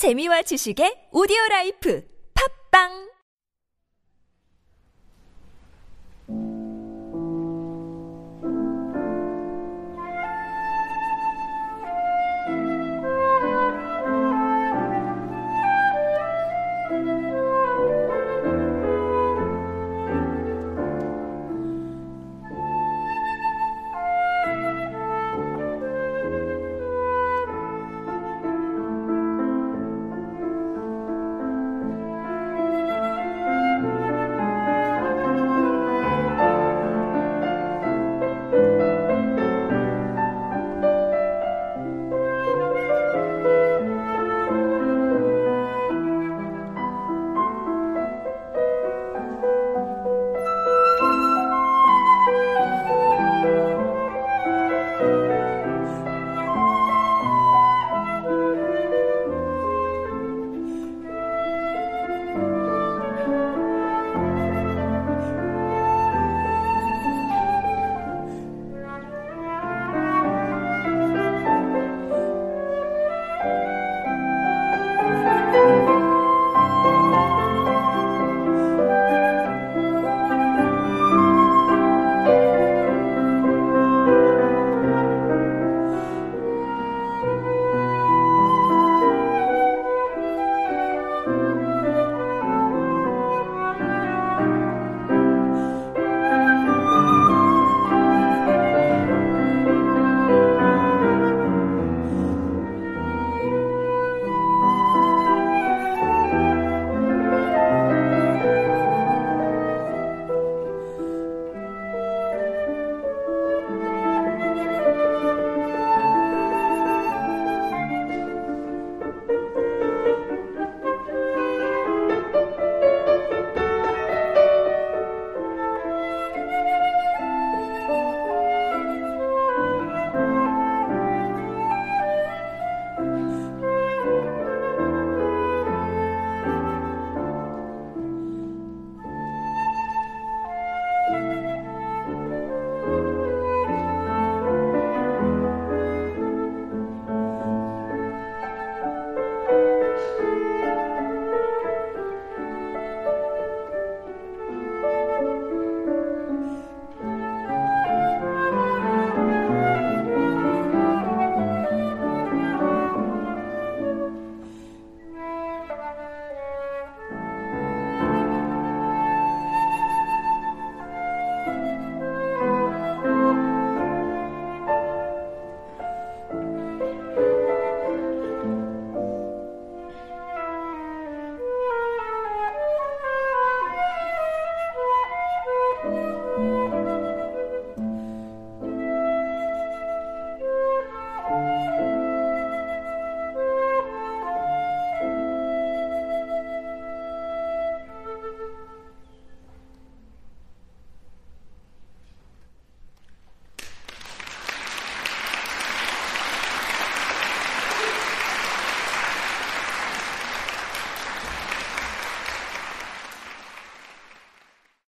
재미와 지식의 오디오 라이프. 팝빵!